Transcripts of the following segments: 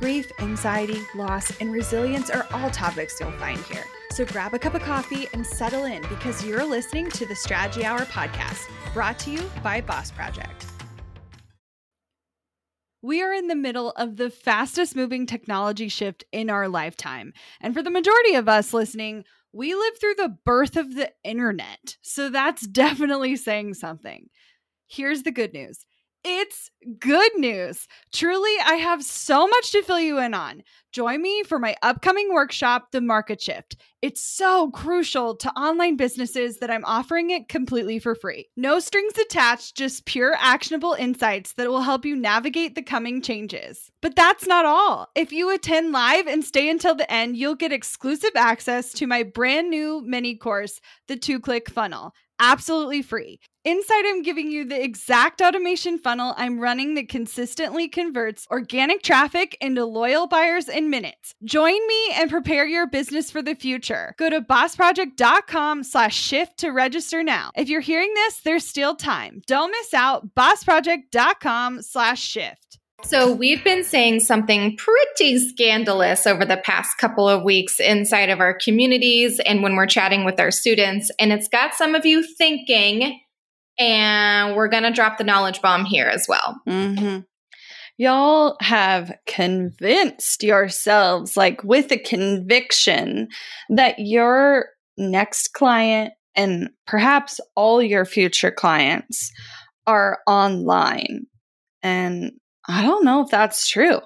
Grief, anxiety, loss, and resilience are all topics you'll find here. So grab a cup of coffee and settle in because you're listening to the Strategy Hour podcast, brought to you by Boss Project. We are in the middle of the fastest moving technology shift in our lifetime. And for the majority of us listening, we lived through the birth of the internet. So that's definitely saying something. Here's the good news it's good news. Truly, I have so much to fill you in on. Join me for my upcoming workshop, The Market Shift. It's so crucial to online businesses that I'm offering it completely for free. No strings attached, just pure actionable insights that will help you navigate the coming changes. But that's not all. If you attend live and stay until the end, you'll get exclusive access to my brand new mini course, The Two Click Funnel absolutely free. Inside, I'm giving you the exact automation funnel I'm running that consistently converts organic traffic into loyal buyers in minutes. Join me and prepare your business for the future. Go to bossproject.com slash shift to register now. If you're hearing this, there's still time. Don't miss out. bossproject.com slash shift. So, we've been saying something pretty scandalous over the past couple of weeks inside of our communities and when we're chatting with our students. And it's got some of you thinking, and we're going to drop the knowledge bomb here as well. Mm-hmm. Y'all have convinced yourselves, like with a conviction, that your next client and perhaps all your future clients are online. And I don't know if that's true.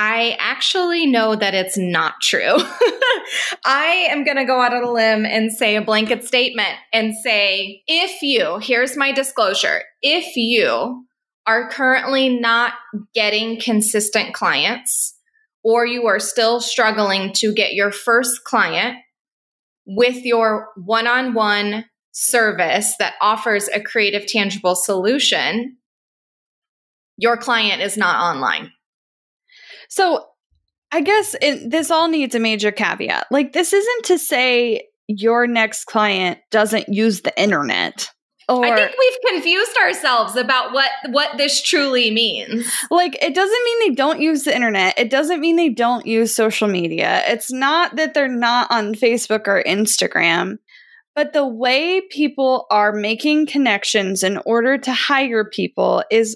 I actually know that it's not true. I am going to go out on a limb and say a blanket statement and say, if you, here's my disclosure, if you are currently not getting consistent clients, or you are still struggling to get your first client with your one on one service that offers a creative, tangible solution, your client is not online. So I guess it, this all needs a major caveat. Like, this isn't to say your next client doesn't use the internet. Or, I think we've confused ourselves about what what this truly means. Like it doesn't mean they don't use the internet. It doesn't mean they don't use social media. It's not that they're not on Facebook or Instagram. But the way people are making connections in order to hire people is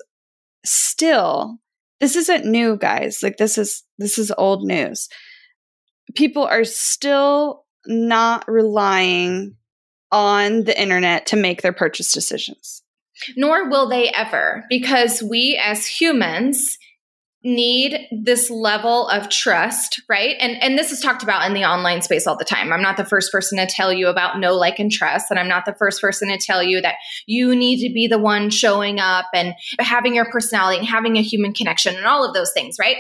still this isn't new guys. Like this is this is old news. People are still not relying on the internet to make their purchase decisions. Nor will they ever because we as humans need this level of trust, right? And and this is talked about in the online space all the time. I'm not the first person to tell you about no like and trust and I'm not the first person to tell you that you need to be the one showing up and having your personality and having a human connection and all of those things, right?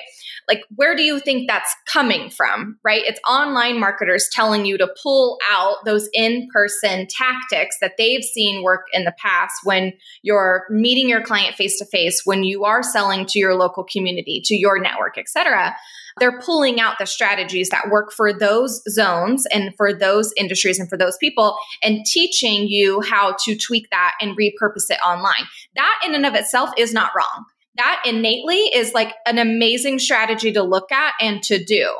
Like where do you think that's coming from right? It's online marketers telling you to pull out those in-person tactics that they've seen work in the past when you're meeting your client face to face when you are selling to your local community to your network etc they're pulling out the strategies that work for those zones and for those industries and for those people and teaching you how to tweak that and repurpose it online. That in and of itself is not wrong that innately is like an amazing strategy to look at and to do.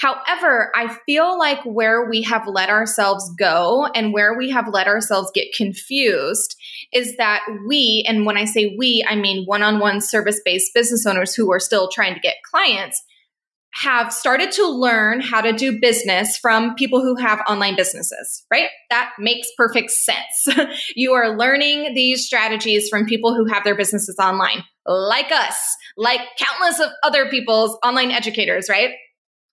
However, I feel like where we have let ourselves go and where we have let ourselves get confused is that we, and when I say we, I mean one on one service based business owners who are still trying to get clients, have started to learn how to do business from people who have online businesses, right? That makes perfect sense. you are learning these strategies from people who have their businesses online, like us, like countless of other people's online educators, right?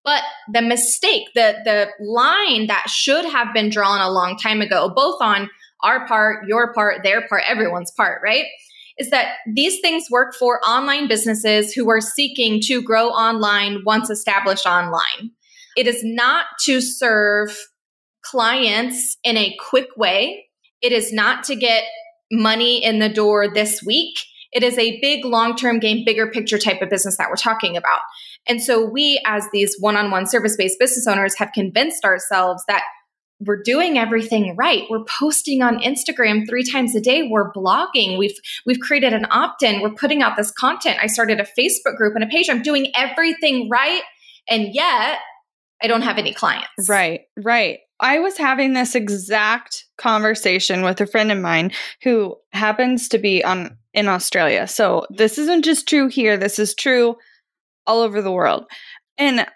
But the mistake, the the line that should have been drawn a long time ago, both on our part, your part, their part, everyone's part, right? Is that these things work for online businesses who are seeking to grow online once established online. It is not to serve clients in a quick way. It is not to get money in the door this week. It is a big long term game, bigger picture type of business that we're talking about. And so we, as these one on one service based business owners, have convinced ourselves that we're doing everything right. We're posting on Instagram three times a day. We're blogging. We've we've created an opt-in. We're putting out this content. I started a Facebook group and a page. I'm doing everything right. And yet I don't have any clients. Right, right. I was having this exact conversation with a friend of mine who happens to be on in Australia. So this isn't just true here, this is true all over the world. And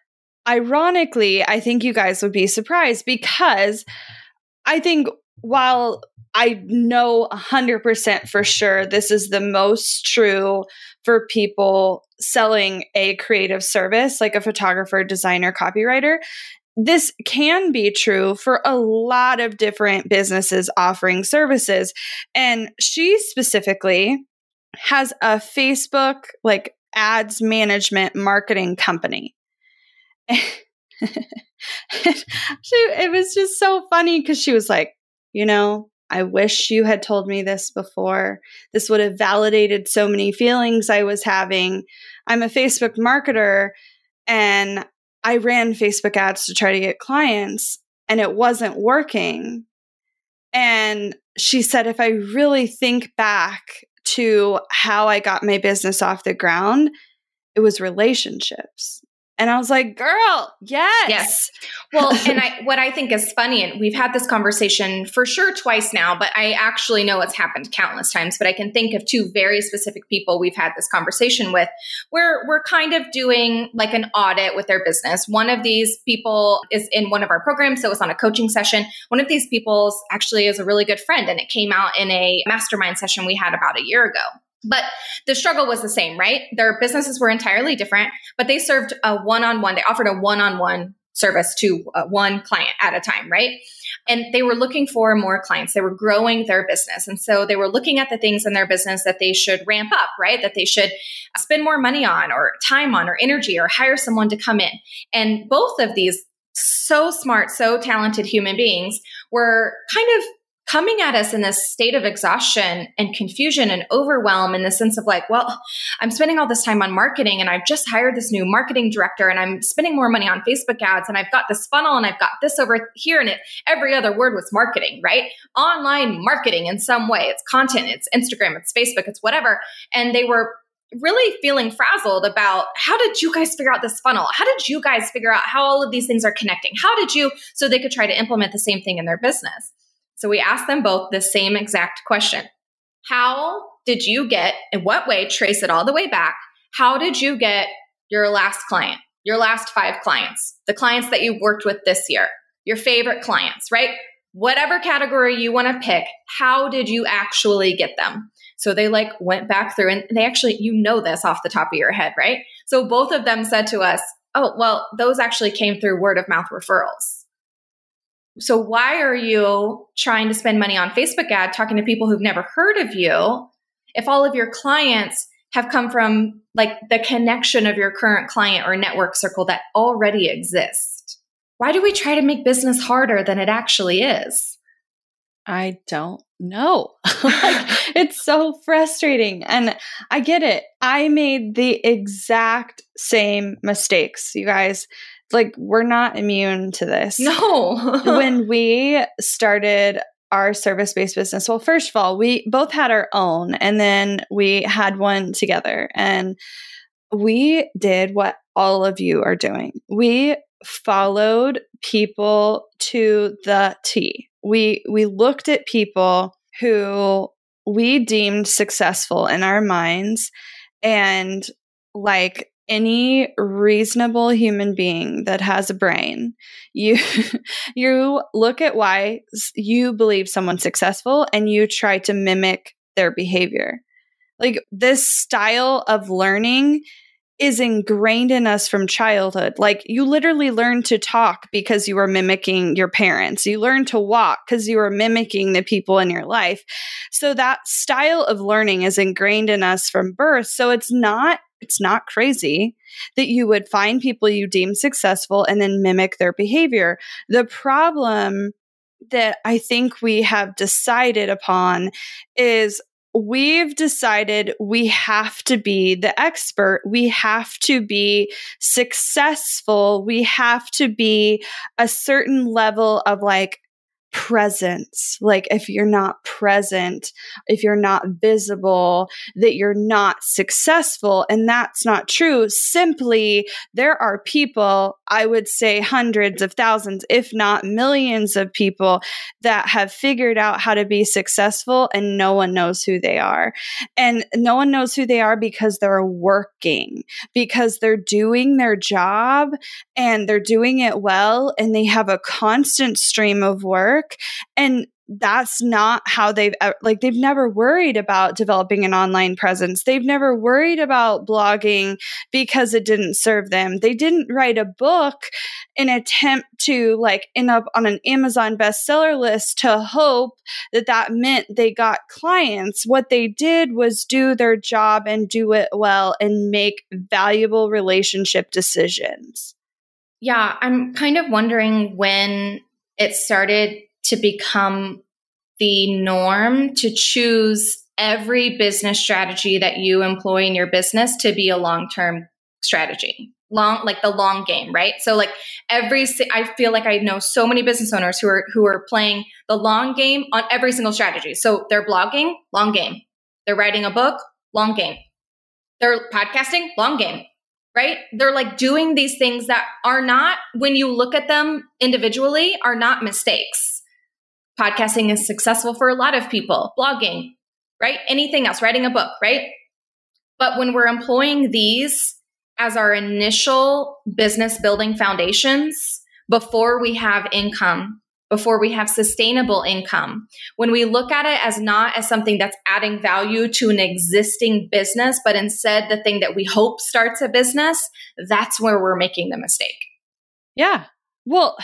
ironically, I think you guys would be surprised because I think while I know 100% for sure this is the most true for people selling a creative service like a photographer, designer, copywriter. This can be true for a lot of different businesses offering services. And she specifically has a Facebook like ads management marketing company. she, it was just so funny because she was like, you know, I wish you had told me this before. This would have validated so many feelings I was having. I'm a Facebook marketer and I ran Facebook ads to try to get clients and it wasn't working. And she said, if I really think back to how I got my business off the ground, it was relationships. And I was like, girl, yes. Yes. Well, and I what I think is funny, and we've had this conversation for sure twice now, but I actually know it's happened countless times. But I can think of two very specific people we've had this conversation with where we're kind of doing like an audit with their business. One of these people is in one of our programs, so it was on a coaching session. One of these people's actually is a really good friend, and it came out in a mastermind session we had about a year ago. But the struggle was the same, right? Their businesses were entirely different, but they served a one on one, they offered a one on one service to uh, one client at a time, right? And they were looking for more clients. They were growing their business. And so they were looking at the things in their business that they should ramp up, right? That they should spend more money on or time on or energy or hire someone to come in. And both of these so smart, so talented human beings were kind of coming at us in this state of exhaustion and confusion and overwhelm in the sense of like, well, I'm spending all this time on marketing and I've just hired this new marketing director and I'm spending more money on Facebook ads and I've got this funnel and I've got this over here and it every other word was marketing, right? Online marketing in some way. It's content, it's Instagram, it's Facebook, it's whatever. And they were really feeling frazzled about how did you guys figure out this funnel? How did you guys figure out how all of these things are connecting? How did you so they could try to implement the same thing in their business? So we asked them both the same exact question How did you get, in what way, trace it all the way back? How did you get your last client, your last five clients, the clients that you worked with this year, your favorite clients, right? Whatever category you want to pick, how did you actually get them? So they like went back through and they actually, you know, this off the top of your head, right? So both of them said to us, Oh, well, those actually came through word of mouth referrals. So why are you trying to spend money on Facebook ad talking to people who've never heard of you if all of your clients have come from like the connection of your current client or network circle that already exists? Why do we try to make business harder than it actually is? I don't know. like, it's so frustrating. And I get it. I made the exact same mistakes, you guys like we're not immune to this. No. when we started our service based business, well, first of all, we both had our own and then we had one together and we did what all of you are doing. We followed people to the T. We we looked at people who we deemed successful in our minds and like any reasonable human being that has a brain you you look at why you believe someone's successful and you try to mimic their behavior like this style of learning is ingrained in us from childhood. Like you literally learn to talk because you were mimicking your parents. You learn to walk because you were mimicking the people in your life. So that style of learning is ingrained in us from birth. So it's not it's not crazy that you would find people you deem successful and then mimic their behavior. The problem that I think we have decided upon is we've decided we have to be the expert. We have to be successful. We have to be a certain level of like presence. Like if you're not present, if you're not visible, that you're not successful. And that's not true. Simply, there are people, I would say hundreds of thousands, if not millions of people that have figured out how to be successful and no one knows who they are. And no one knows who they are because they're working, because they're doing their job and they're doing it well and they have a constant stream of work and that's not how they've like they've never worried about developing an online presence. They've never worried about blogging because it didn't serve them. They didn't write a book in attempt to like end up on an amazon bestseller list to hope that that meant they got clients. What they did was do their job and do it well and make valuable relationship decisions. Yeah i'm kind of wondering when it started to become the norm to choose every business strategy that you employ in your business to be a long-term strategy. Long like the long game right? So like every i feel like i know so many business owners who are who are playing the long game on every single strategy. So they're blogging long game. They're writing a book long game. They're podcasting long game right? They're like doing these things that are not when you look at them individually are not mistakes Podcasting is successful for a lot of people, blogging, right? Anything else, writing a book, right? But when we're employing these as our initial business building foundations before we have income, before we have sustainable income, when we look at it as not as something that's adding value to an existing business, but instead the thing that we hope starts a business, that's where we're making the mistake. Yeah. Well,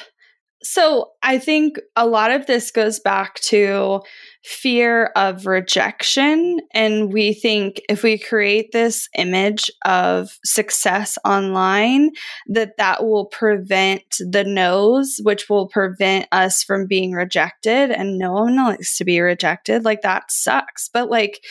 so I think a lot of this goes back to fear of rejection. And we think if we create this image of success online, that that will prevent the no's, which will prevent us from being rejected. And no one likes to be rejected. Like that sucks. But like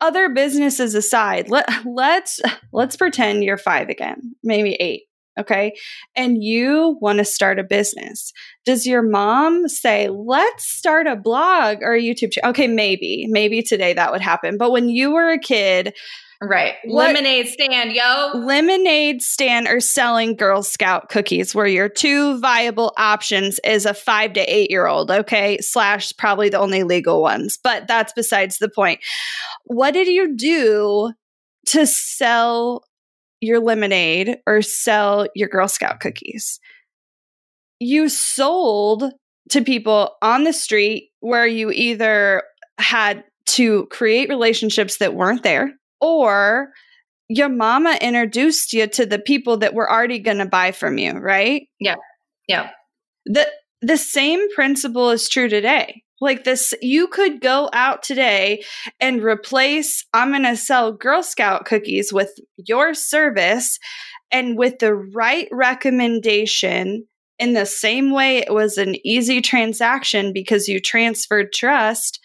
other businesses aside, let, let's let's pretend you're five again, maybe eight okay, and you want to start a business, does your mom say, let's start a blog or a YouTube channel? Okay, maybe, maybe today that would happen. But when you were a kid, Right. What, lemonade stand, yo. Lemonade stand or selling Girl Scout cookies where your two viable options is a five to eight year old, okay? Slash probably the only legal ones. But that's besides the point. What did you do to sell your lemonade or sell your Girl Scout cookies. You sold to people on the street where you either had to create relationships that weren't there or your mama introduced you to the people that were already going to buy from you, right? Yeah. Yeah. The the same principle is true today. Like this, you could go out today and replace, I'm going to sell Girl Scout cookies with your service. And with the right recommendation, in the same way it was an easy transaction because you transferred trust,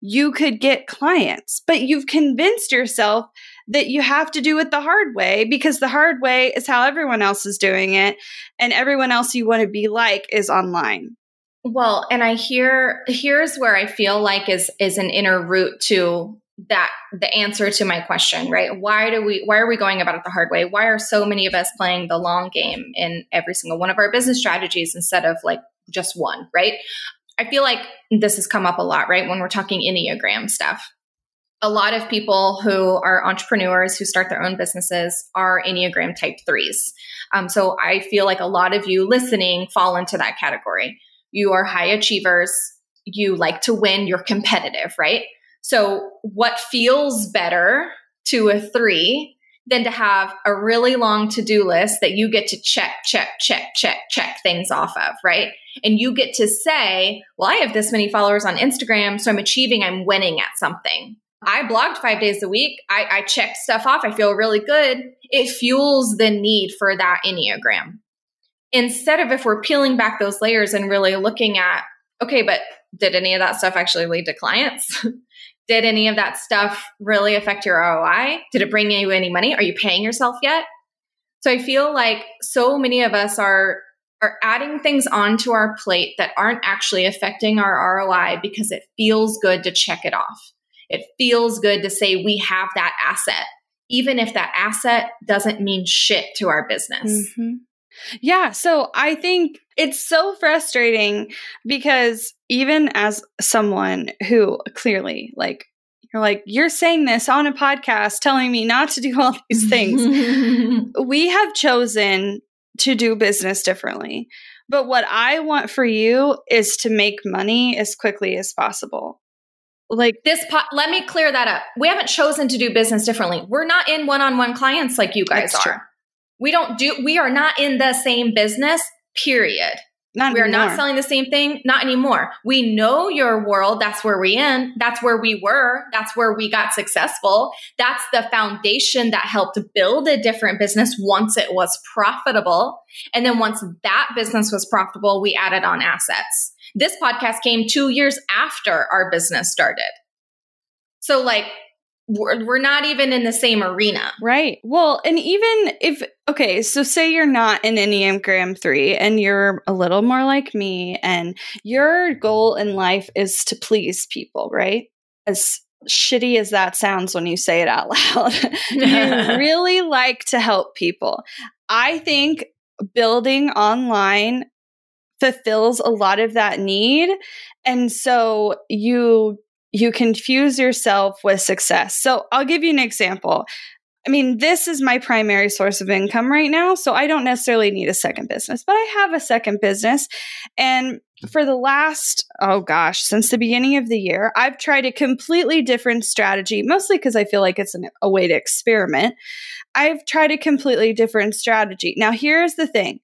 you could get clients. But you've convinced yourself that you have to do it the hard way because the hard way is how everyone else is doing it. And everyone else you want to be like is online. Well, and I hear here's where I feel like is is an inner root to that the answer to my question, right? Why do we why are we going about it the hard way? Why are so many of us playing the long game in every single one of our business strategies instead of like just one, right? I feel like this has come up a lot, right? When we're talking Enneagram stuff. A lot of people who are entrepreneurs who start their own businesses are Enneagram type threes. Um, so I feel like a lot of you listening fall into that category you are high achievers, you like to win, you're competitive, right? So, what feels better to a three than to have a really long to do list that you get to check, check, check, check, check things off of, right? And you get to say, well, I have this many followers on Instagram, so I'm achieving, I'm winning at something. I blogged five days a week. I, I checked stuff off. I feel really good. It fuels the need for that Enneagram instead of if we're peeling back those layers and really looking at Okay, but did any of that stuff actually lead to clients? did any of that stuff really affect your ROI? Did it bring you any money? Are you paying yourself yet? So I feel like so many of us are are adding things onto our plate that aren't actually affecting our ROI because it feels good to check it off. It feels good to say we have that asset, even if that asset doesn't mean shit to our business. Mm-hmm. Yeah. So I think it's so frustrating because even as someone who clearly, like, you're like, you're saying this on a podcast telling me not to do all these things. we have chosen to do business differently. But what I want for you is to make money as quickly as possible. Like this, po- let me clear that up. We haven't chosen to do business differently. We're not in one on one clients like you guys are. True. We don't do, we are not in the same business, period. Not we are not selling the same thing, not anymore. We know your world. That's where we in. That's where we were. That's where we got successful. That's the foundation that helped build a different business once it was profitable. And then once that business was profitable, we added on assets. This podcast came two years after our business started. So like we're, we're not even in the same arena. Right. Well, and even if, okay, so say you're not an Enneagram 3 and you're a little more like me, and your goal in life is to please people, right? As shitty as that sounds when you say it out loud, you really like to help people. I think building online fulfills a lot of that need. And so you you confuse yourself with success. So I'll give you an example. I mean, this is my primary source of income right now. So I don't necessarily need a second business, but I have a second business. And for the last, oh gosh, since the beginning of the year, I've tried a completely different strategy, mostly because I feel like it's an, a way to experiment. I've tried a completely different strategy. Now, here's the thing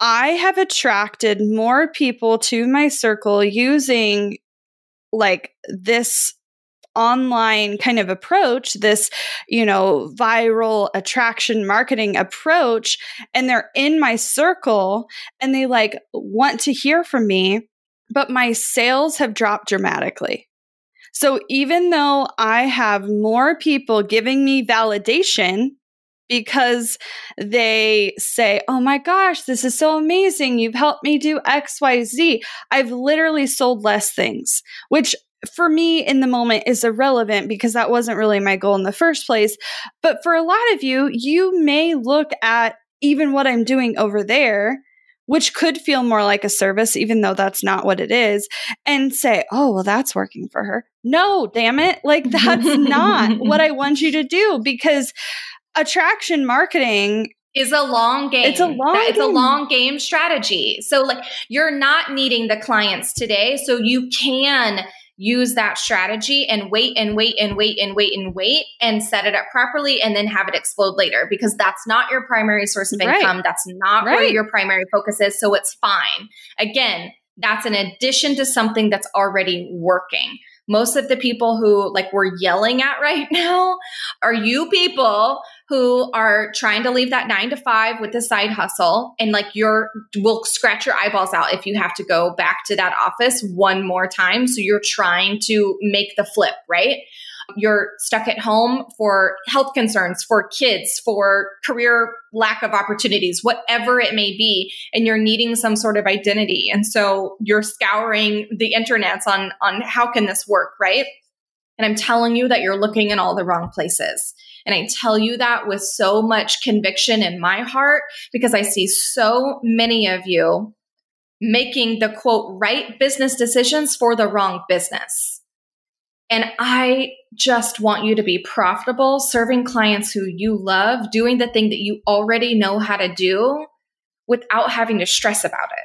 I have attracted more people to my circle using like this online kind of approach, this, you know, viral attraction marketing approach, and they're in my circle and they like want to hear from me, but my sales have dropped dramatically. So even though I have more people giving me validation because they say, Oh my gosh, this is so amazing. You've helped me do XYZ. I've literally sold less things, which for me in the moment is irrelevant because that wasn't really my goal in the first place. But for a lot of you, you may look at even what I'm doing over there, which could feel more like a service, even though that's not what it is, and say, oh, well, that's working for her. No, damn it. Like, that's not what I want you to do because attraction marketing is a long game. It's a long that, It's a long game strategy. So like you're not needing the clients today. So you can use that strategy and wait and wait and wait and wait and wait and set it up properly and then have it explode later because that's not your primary source of income. Right. That's not right. where your primary focus is. So it's fine. Again, that's an addition to something that's already working. Most of the people who like we're yelling at right now are you people who are trying to leave that nine to five with the side hustle and like you're will scratch your eyeballs out if you have to go back to that office one more time. So you're trying to make the flip, right? You're stuck at home for health concerns, for kids, for career lack of opportunities, whatever it may be, and you're needing some sort of identity. And so you're scouring the internets on, on how can this work, right? And I'm telling you that you're looking in all the wrong places. And I tell you that with so much conviction in my heart because I see so many of you making the quote right business decisions for the wrong business. And I just want you to be profitable, serving clients who you love, doing the thing that you already know how to do without having to stress about it.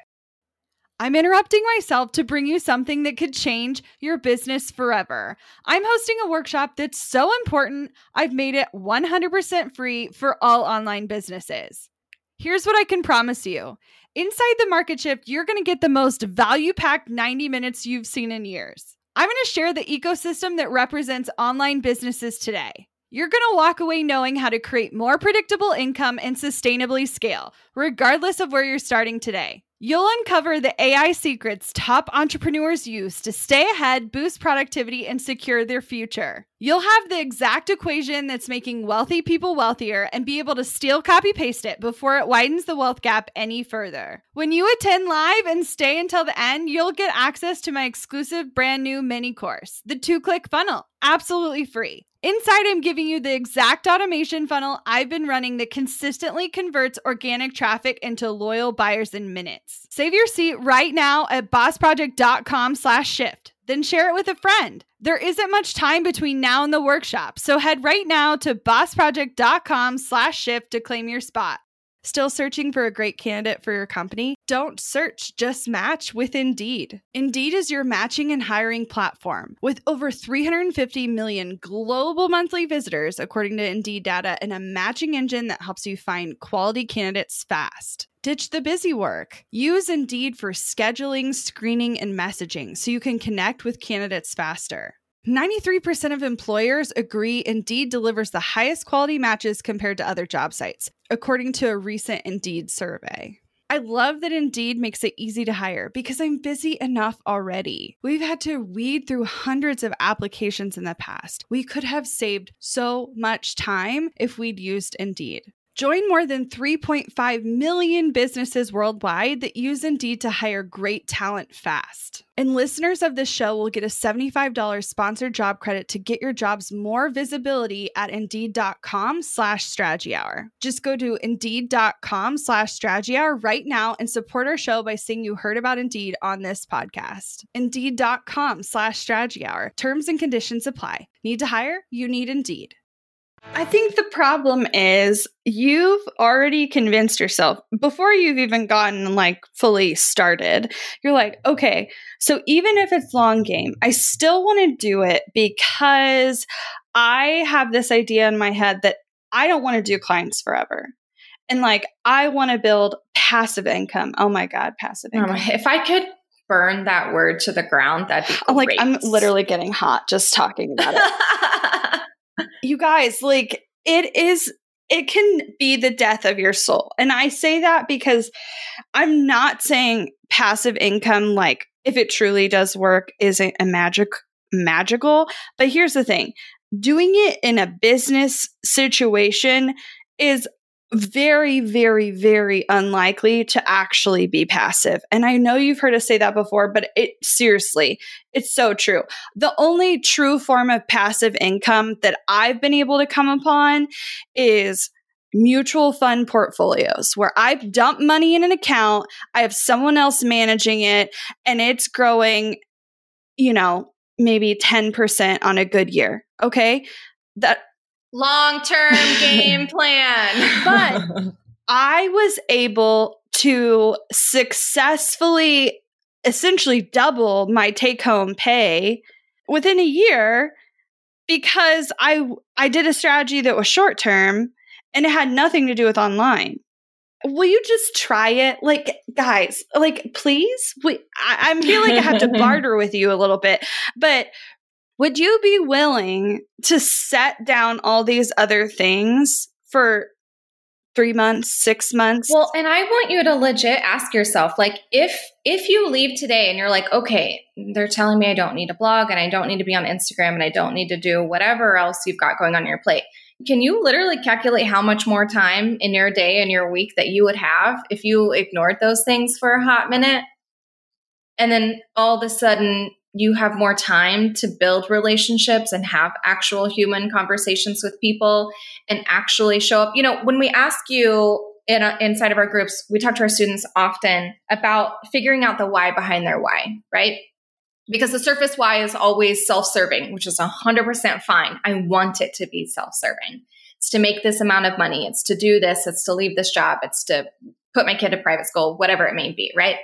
I'm interrupting myself to bring you something that could change your business forever. I'm hosting a workshop that's so important, I've made it 100% free for all online businesses. Here's what I can promise you inside the market shift, you're going to get the most value packed 90 minutes you've seen in years. I'm going to share the ecosystem that represents online businesses today. You're going to walk away knowing how to create more predictable income and sustainably scale, regardless of where you're starting today. You'll uncover the AI secrets top entrepreneurs use to stay ahead, boost productivity, and secure their future. You'll have the exact equation that's making wealthy people wealthier and be able to steal copy paste it before it widens the wealth gap any further. When you attend live and stay until the end, you'll get access to my exclusive brand new mini course, the two click funnel, absolutely free. Inside, I'm giving you the exact automation funnel I've been running that consistently converts organic traffic into loyal buyers in minutes. Save your seat right now at bossproject.com slash shift. Then share it with a friend. There isn't much time between now and the workshop, so head right now to bossproject.com slash shift to claim your spot. Still searching for a great candidate for your company? Don't search, just match with Indeed. Indeed is your matching and hiring platform. With over 350 million global monthly visitors, according to Indeed data, and a matching engine that helps you find quality candidates fast. Ditch the busy work. Use Indeed for scheduling, screening, and messaging so you can connect with candidates faster. 93% of employers agree Indeed delivers the highest quality matches compared to other job sites, according to a recent Indeed survey. I love that Indeed makes it easy to hire because I'm busy enough already. We've had to weed through hundreds of applications in the past. We could have saved so much time if we'd used Indeed. Join more than 3.5 million businesses worldwide that use Indeed to hire great talent fast. And listeners of this show will get a $75 sponsored job credit to get your jobs more visibility at Indeed.com slash strategy hour. Just go to Indeed.com slash strategy hour right now and support our show by saying you heard about Indeed on this podcast. Indeed.com slash strategy hour. Terms and conditions apply. Need to hire? You need Indeed. I think the problem is you've already convinced yourself before you've even gotten like fully started. You're like, okay, so even if it's long game, I still want to do it because I have this idea in my head that I don't want to do clients forever. And like, I want to build passive income. Oh my God, passive Oh income. my- if I could burn that word to the ground, that'd be I'm like, I'm literally getting hot just talking about it. you guys like it is it can be the death of your soul. And i say that because i'm not saying passive income like if it truly does work isn't a magic magical. But here's the thing doing it in a business situation is very very very unlikely to actually be passive and i know you've heard us say that before but it seriously it's so true the only true form of passive income that I've been able to come upon is mutual fund portfolios where I dump money in an account, I have someone else managing it, and it's growing, you know, maybe 10% on a good year. Okay. That Long term game plan. But- I was able to successfully essentially double my take home pay within a year because I I did a strategy that was short term and it had nothing to do with online. Will you just try it? Like, guys, like, please? We, I, I feel like I have to barter with you a little bit, but would you be willing to set down all these other things for three months, six months? Well, and I want you to legit ask yourself like if if you leave today and you're like, "Okay, they're telling me I don't need a blog and I don't need to be on Instagram and I don't need to do whatever else you've got going on your plate." Can you literally calculate how much more time in your day and your week that you would have if you ignored those things for a hot minute? And then all of a sudden you have more time to build relationships and have actual human conversations with people and actually show up. You know, when we ask you in a, inside of our groups, we talk to our students often about figuring out the why behind their why, right? Because the surface why is always self serving, which is 100% fine. I want it to be self serving. It's to make this amount of money. It's to do this. It's to leave this job. It's to put my kid to private school, whatever it may be, right?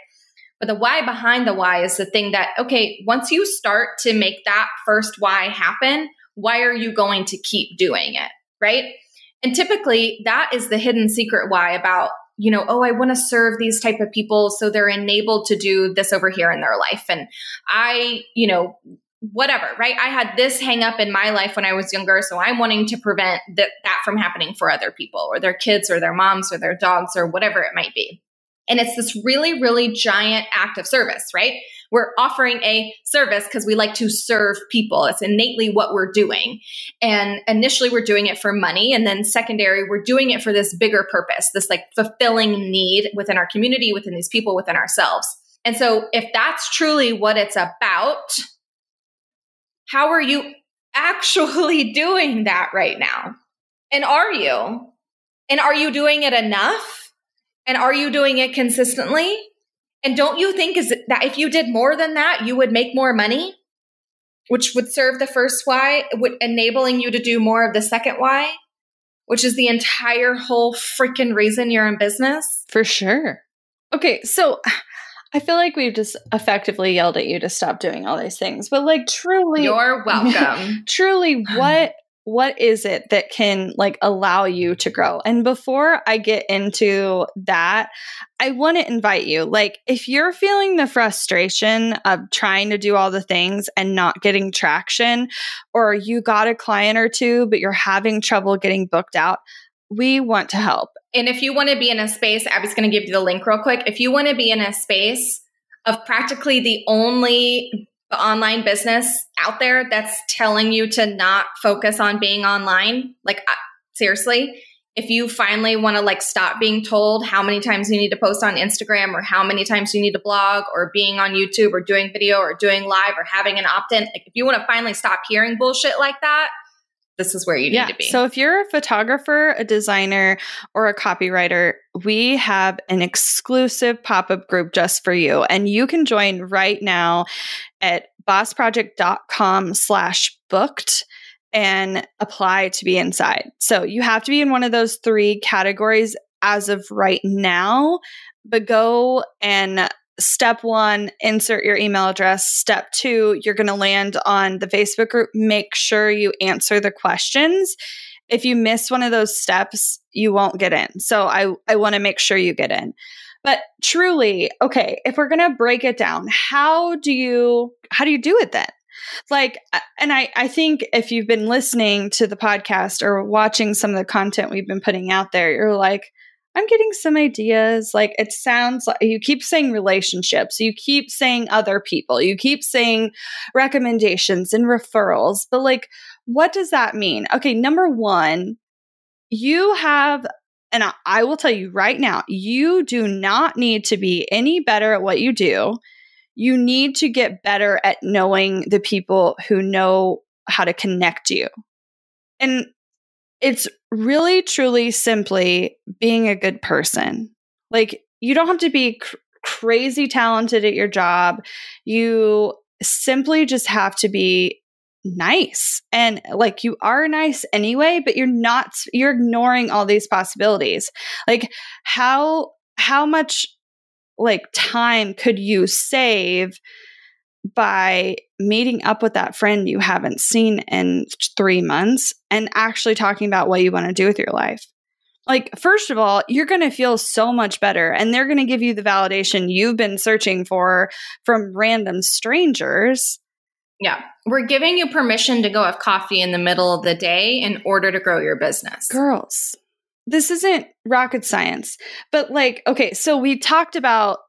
But the why behind the why is the thing that, okay, once you start to make that first why happen, why are you going to keep doing it? Right. And typically that is the hidden secret why about, you know, oh, I want to serve these type of people so they're enabled to do this over here in their life. And I, you know, whatever, right? I had this hang up in my life when I was younger. So I'm wanting to prevent that, that from happening for other people or their kids or their moms or their dogs or whatever it might be. And it's this really, really giant act of service, right? We're offering a service because we like to serve people. It's innately what we're doing. And initially, we're doing it for money. And then, secondary, we're doing it for this bigger purpose, this like fulfilling need within our community, within these people, within ourselves. And so, if that's truly what it's about, how are you actually doing that right now? And are you? And are you doing it enough? And are you doing it consistently? And don't you think is that if you did more than that, you would make more money, which would serve the first why, would enabling you to do more of the second why, which is the entire whole freaking reason you're in business? For sure. Okay, so I feel like we've just effectively yelled at you to stop doing all these things, but like truly, you're welcome. truly, what what is it that can like allow you to grow? And before I get into that, I want to invite you like if you're feeling the frustration of trying to do all the things and not getting traction or you got a client or two but you're having trouble getting booked out, we want to help. And if you want to be in a space, Abby's going to give you the link real quick. If you want to be in a space of practically the only online business out there that's telling you to not focus on being online, like seriously, if you finally want to like stop being told how many times you need to post on Instagram or how many times you need to blog or being on YouTube or doing video or doing live or having an opt-in, like if you want to finally stop hearing bullshit like that, this is where you yeah. need to be. So if you're a photographer, a designer, or a copywriter, we have an exclusive pop-up group just for you. And you can join right now at bossproject.com slash booked and apply to be inside. So you have to be in one of those three categories as of right now, but go and step one, insert your email address. Step two, you're going to land on the Facebook group. Make sure you answer the questions. If you miss one of those steps, you won't get in. So I, I want to make sure you get in. But truly, okay, if we're going to break it down, how do you how do you do it then? Like uh, and I I think if you've been listening to the podcast or watching some of the content we've been putting out there, you're like, I'm getting some ideas. Like it sounds like you keep saying relationships, you keep saying other people, you keep saying recommendations and referrals. But like, what does that mean? Okay, number one, you have, and I will tell you right now, you do not need to be any better at what you do. You need to get better at knowing the people who know how to connect you. And it's really, truly, simply being a good person. Like, you don't have to be cr- crazy talented at your job. You simply just have to be nice. And like, you are nice anyway, but you're not, you're ignoring all these possibilities. Like, how, how much like time could you save by meeting up with that friend you haven't seen in three months and actually talking about what you want to do with your life. Like, first of all, you're going to feel so much better, and they're going to give you the validation you've been searching for from random strangers. Yeah. We're giving you permission to go have coffee in the middle of the day in order to grow your business. Girls, this isn't rocket science, but like, okay, so we talked about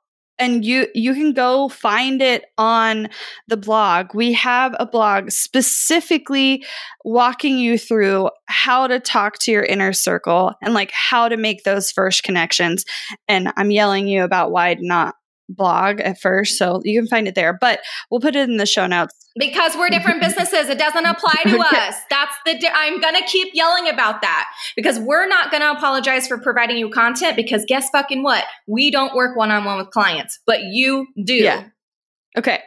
and you you can go find it on the blog. We have a blog specifically walking you through how to talk to your inner circle and like how to make those first connections. And I'm yelling you about why not blog at first, so you can find it there. But we'll put it in the show notes because we're different businesses. It doesn't apply to us. That's the. Di- I'm gonna keep yelling about that because we're not gonna apologize for providing you content because guess fucking what? We don't work one on one with clients, but you do. Yeah. Okay.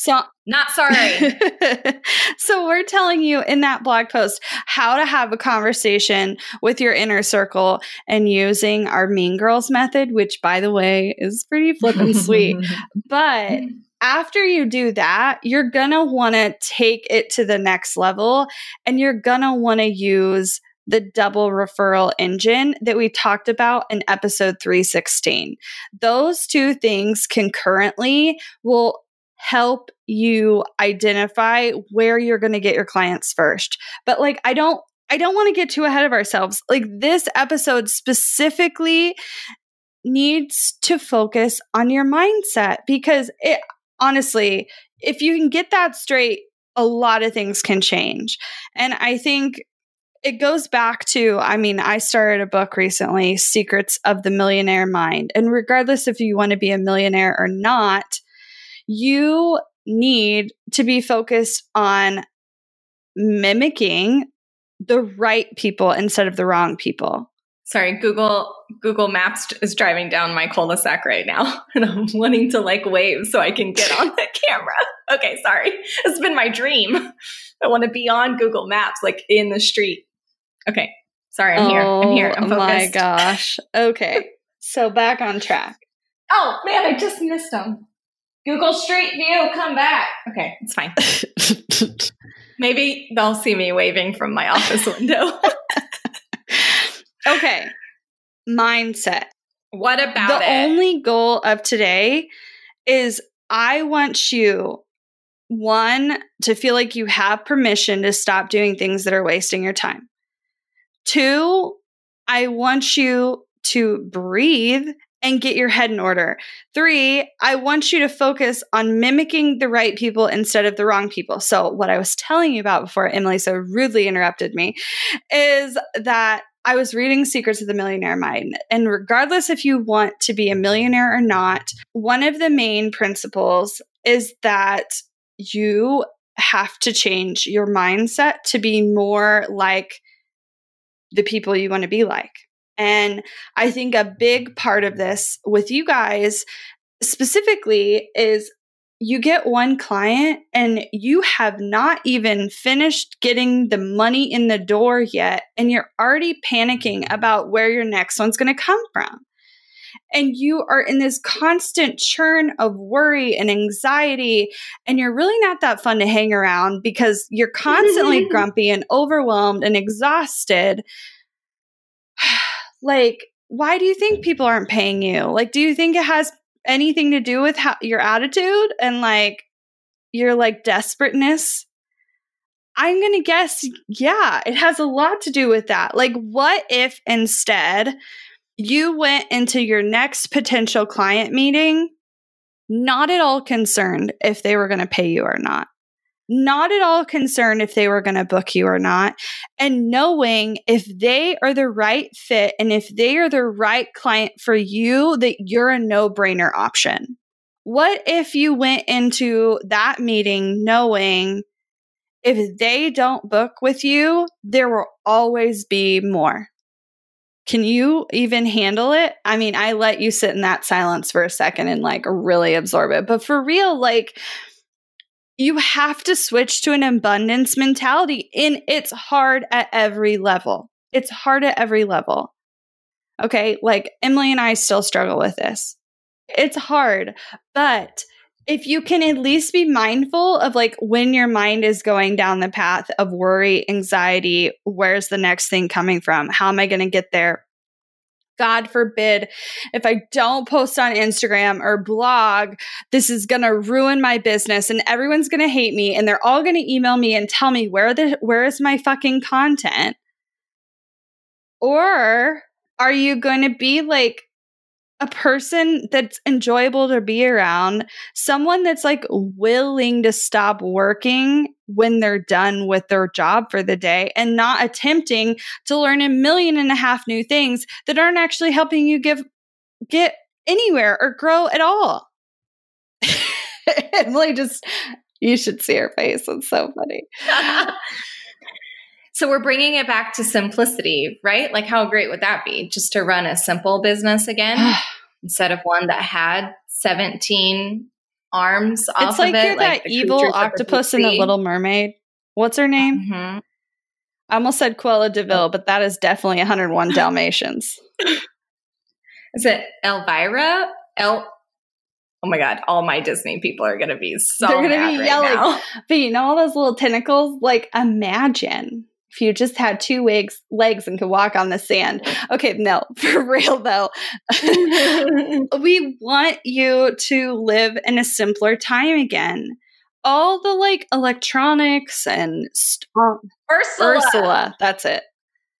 So, not sorry. so, we're telling you in that blog post how to have a conversation with your inner circle and using our Mean Girls method, which, by the way, is pretty flippin' sweet. But after you do that, you're going to want to take it to the next level and you're going to want to use the double referral engine that we talked about in episode 316. Those two things concurrently will help you identify where you're going to get your clients first. But like I don't I don't want to get too ahead of ourselves. Like this episode specifically needs to focus on your mindset because it honestly, if you can get that straight, a lot of things can change. And I think it goes back to I mean, I started a book recently, Secrets of the Millionaire Mind. And regardless if you want to be a millionaire or not, you need to be focused on mimicking the right people instead of the wrong people. Sorry, Google Google Maps is driving down my cul-de-sac right now, and I'm wanting to like wave so I can get on the camera. Okay, sorry. It's been my dream. I want to be on Google Maps, like in the street. Okay, sorry, I'm here. I'm here. I'm Oh focused. my gosh. Okay. so back on track. Oh man, I just missed them. Google Street View, come back. Okay, it's fine. Maybe they'll see me waving from my office window. okay. Mindset. what about the it? only goal of today is I want you one to feel like you have permission to stop doing things that are wasting your time. Two, I want you to breathe and get your head in order. Three, I want you to focus on mimicking the right people instead of the wrong people. So, what I was telling you about before Emily so rudely interrupted me is that I was reading Secrets of the Millionaire Mind. And regardless if you want to be a millionaire or not, one of the main principles is that you have to change your mindset to be more like the people you want to be like. And I think a big part of this with you guys specifically is you get one client and you have not even finished getting the money in the door yet, and you're already panicking about where your next one's going to come from. And you are in this constant churn of worry and anxiety, and you're really not that fun to hang around because you're constantly grumpy and overwhelmed and exhausted. Like, why do you think people aren't paying you? Like, do you think it has anything to do with how, your attitude and like your like desperateness? I'm going to guess, yeah, it has a lot to do with that. Like, what if instead you went into your next potential client meeting not at all concerned if they were going to pay you or not? Not at all concerned if they were going to book you or not, and knowing if they are the right fit and if they are the right client for you, that you're a no brainer option. What if you went into that meeting knowing if they don't book with you, there will always be more? Can you even handle it? I mean, I let you sit in that silence for a second and like really absorb it. But for real, like, you have to switch to an abundance mentality, and it's hard at every level. It's hard at every level. Okay. Like Emily and I still struggle with this. It's hard, but if you can at least be mindful of like when your mind is going down the path of worry, anxiety, where's the next thing coming from? How am I going to get there? God forbid, if I don't post on Instagram or blog, this is going to ruin my business and everyone's going to hate me and they're all going to email me and tell me where the where is my fucking content? Or are you going to be like a person that's enjoyable to be around, someone that's like willing to stop working when they're done with their job for the day and not attempting to learn a million and a half new things that aren't actually helping you give get anywhere or grow at all. Emily just you should see her face. It's so funny. so we're bringing it back to simplicity, right? Like how great would that be just to run a simple business again instead of one that had 17 arms off it's like of it you're that the evil creatures of the octopus in the. Little Mermaid. What's her name? Mhm. I almost said Cruella de Vil, but that is definitely 101 Dalmatians. Is it Elvira? El Oh my god, all my Disney people are gonna be so They're gonna be right yelling. now. But you know all those little tentacles? Like imagine. If you just had two legs, legs and could walk on the sand. Okay, no, for real though. we want you to live in a simpler time again. All the like electronics and st- Ursula. Ursula, that's it.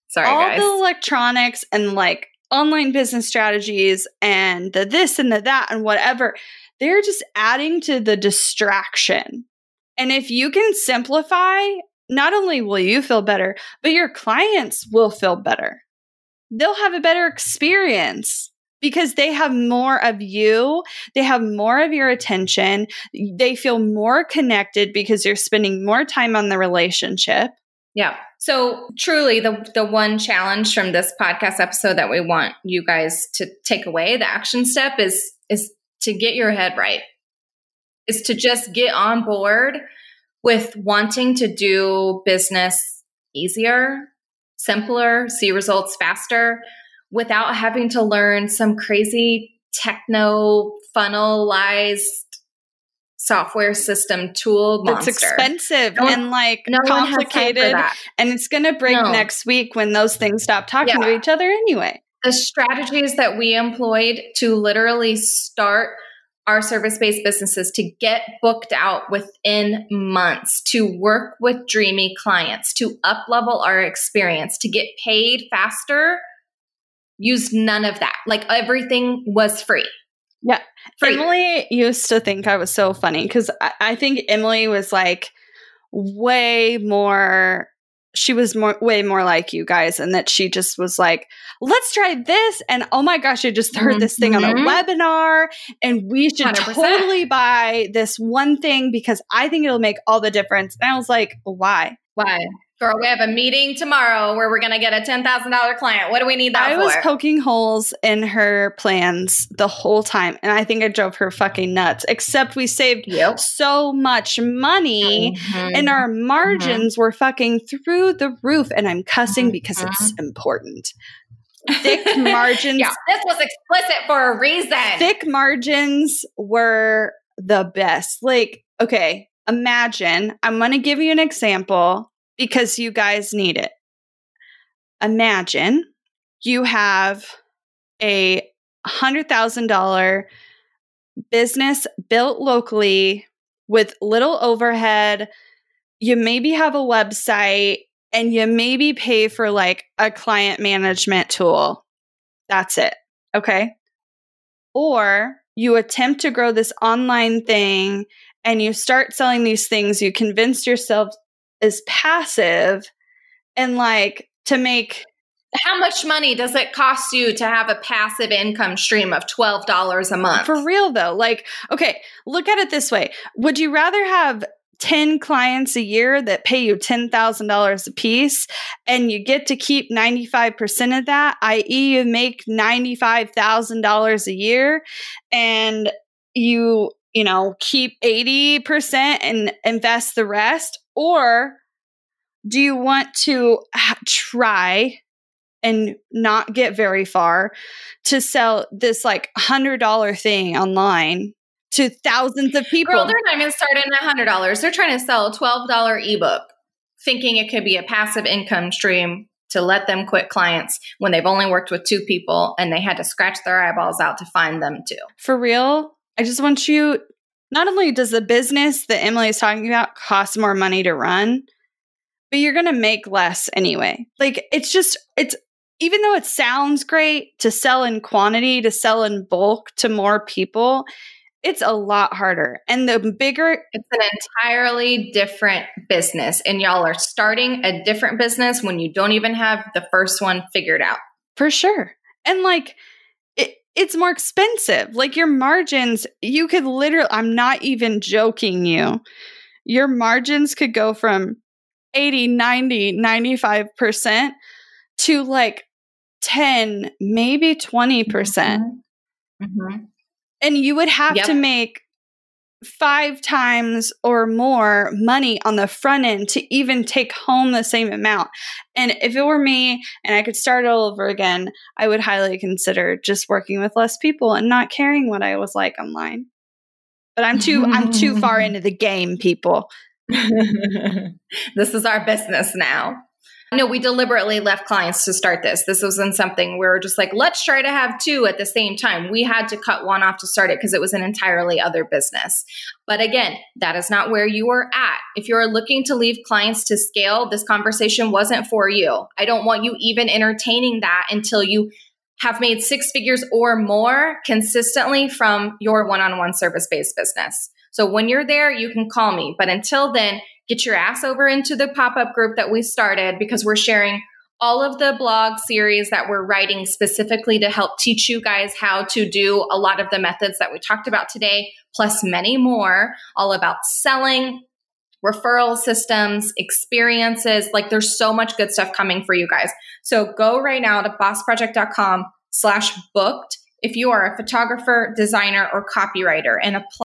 Sorry, All guys. the electronics and like online business strategies and the this and the that and whatever, they're just adding to the distraction. And if you can simplify, not only will you feel better, but your clients will feel better. They'll have a better experience because they have more of you, they have more of your attention, they feel more connected because you're spending more time on the relationship. Yeah. So truly the the one challenge from this podcast episode that we want you guys to take away, the action step is is to get your head right. Is to just get on board with wanting to do business easier, simpler, see results faster without having to learn some crazy techno funnelized software system tool monster. It's expensive No one- and like No one has time for complicated and it's going to break No. next week when those things stop talking to each other anyway. the strategies that we employed to literally start our service based businesses to get booked out within months, to work with dreamy clients, to up level our experience, to get paid faster, used none of that. Like everything was free. Yeah. Free. Emily used to think I was so funny because I, I think Emily was like way more. She was more, way more like you guys, and that she just was like, "Let's try this," and oh my gosh, I just heard this thing on a Mhm. webinar, and we should 100%. totally buy this one thing because I think it'll make all the difference. And I was like, "Why?" Why? Girl, we have a meeting tomorrow where we're going to get a $10,000 client. What do we need that I for? I was poking holes in her plans the whole time, and I think I drove her fucking nuts. Except we saved Yep. so much money, Mhm. and our margins were fucking through the roof. And I'm cussing because it's important. Thick margins. yeah, this was explicit for a reason. Thick margins were the best. Like, okay, imagine. I'm going to give you an example because you guys need it. Imagine you have a $100,000 business built locally with little overhead. You maybe have a website and you maybe pay for like a client management tool. That's it. Okay. Or you attempt to grow this online thing and you start selling these things you convince yourself is passive and like to make How much money does it cost you to have a passive income stream of $12 a month? For real though, like, okay, look at it this way. Would you rather have 10 clients a year that pay you $10,000 a piece and you get to keep 95% of that, i.e., you make $95,000 a year and you, you know, keep 80% and invest the rest? Or do you want to try and not get very far to sell this like hundred dollar thing online to thousands of people. Girl, they're not even starting at $100. They're trying to sell a $12 ebook, thinking it could be a passive income stream to let them quit clients when they've only worked with two people and they had to scratch their eyeballs out to find them too. For real, I just want you. Not only does the business that Emily is talking about cost more money to run, but you're going to make less anyway. Like it's just, it's, even though it sounds great to sell in quantity, to sell in bulk to more people, it's a lot harder. And the bigger, It's an entirely different business. And y'all are starting a different business when you don't even have the first one figured out. for sure. And like, it's more expensive. Like your margins, you could literally, I'm not even joking you. Your margins could go from 80, 90, 95% to like 10, maybe 20%. percent Mhm. And you would have Yep. to make five times or more money on the front end to even take home the same amount. And if it were me and I could start all over again, I would highly consider just working with less people and not caring what I was like online. But I'm too I'm too far into the game, people. this is our business now. No, we deliberately left clients to start this. This wasn't something we were just like, let's try to have two at the same time. We had to cut one off to start it because it was an entirely other business. But again, that is not where you are at. If you're looking to leave clients to scale, this conversation wasn't for you. I don't want you even entertaining that until you have made six figures or more consistently from your one on one service based business. So when you're there, you can call me. But until then, get your ass over into the pop up group that we started because we're sharing all of the blog series that we're writing specifically to help teach you guys how to do a lot of the methods that we talked about today, plus many more, all about selling, referral systems, experiences. Like there's so much good stuff coming for you guys. So go right now to bossproject.com slash booked if you are a photographer, designer, or copywriter and apply.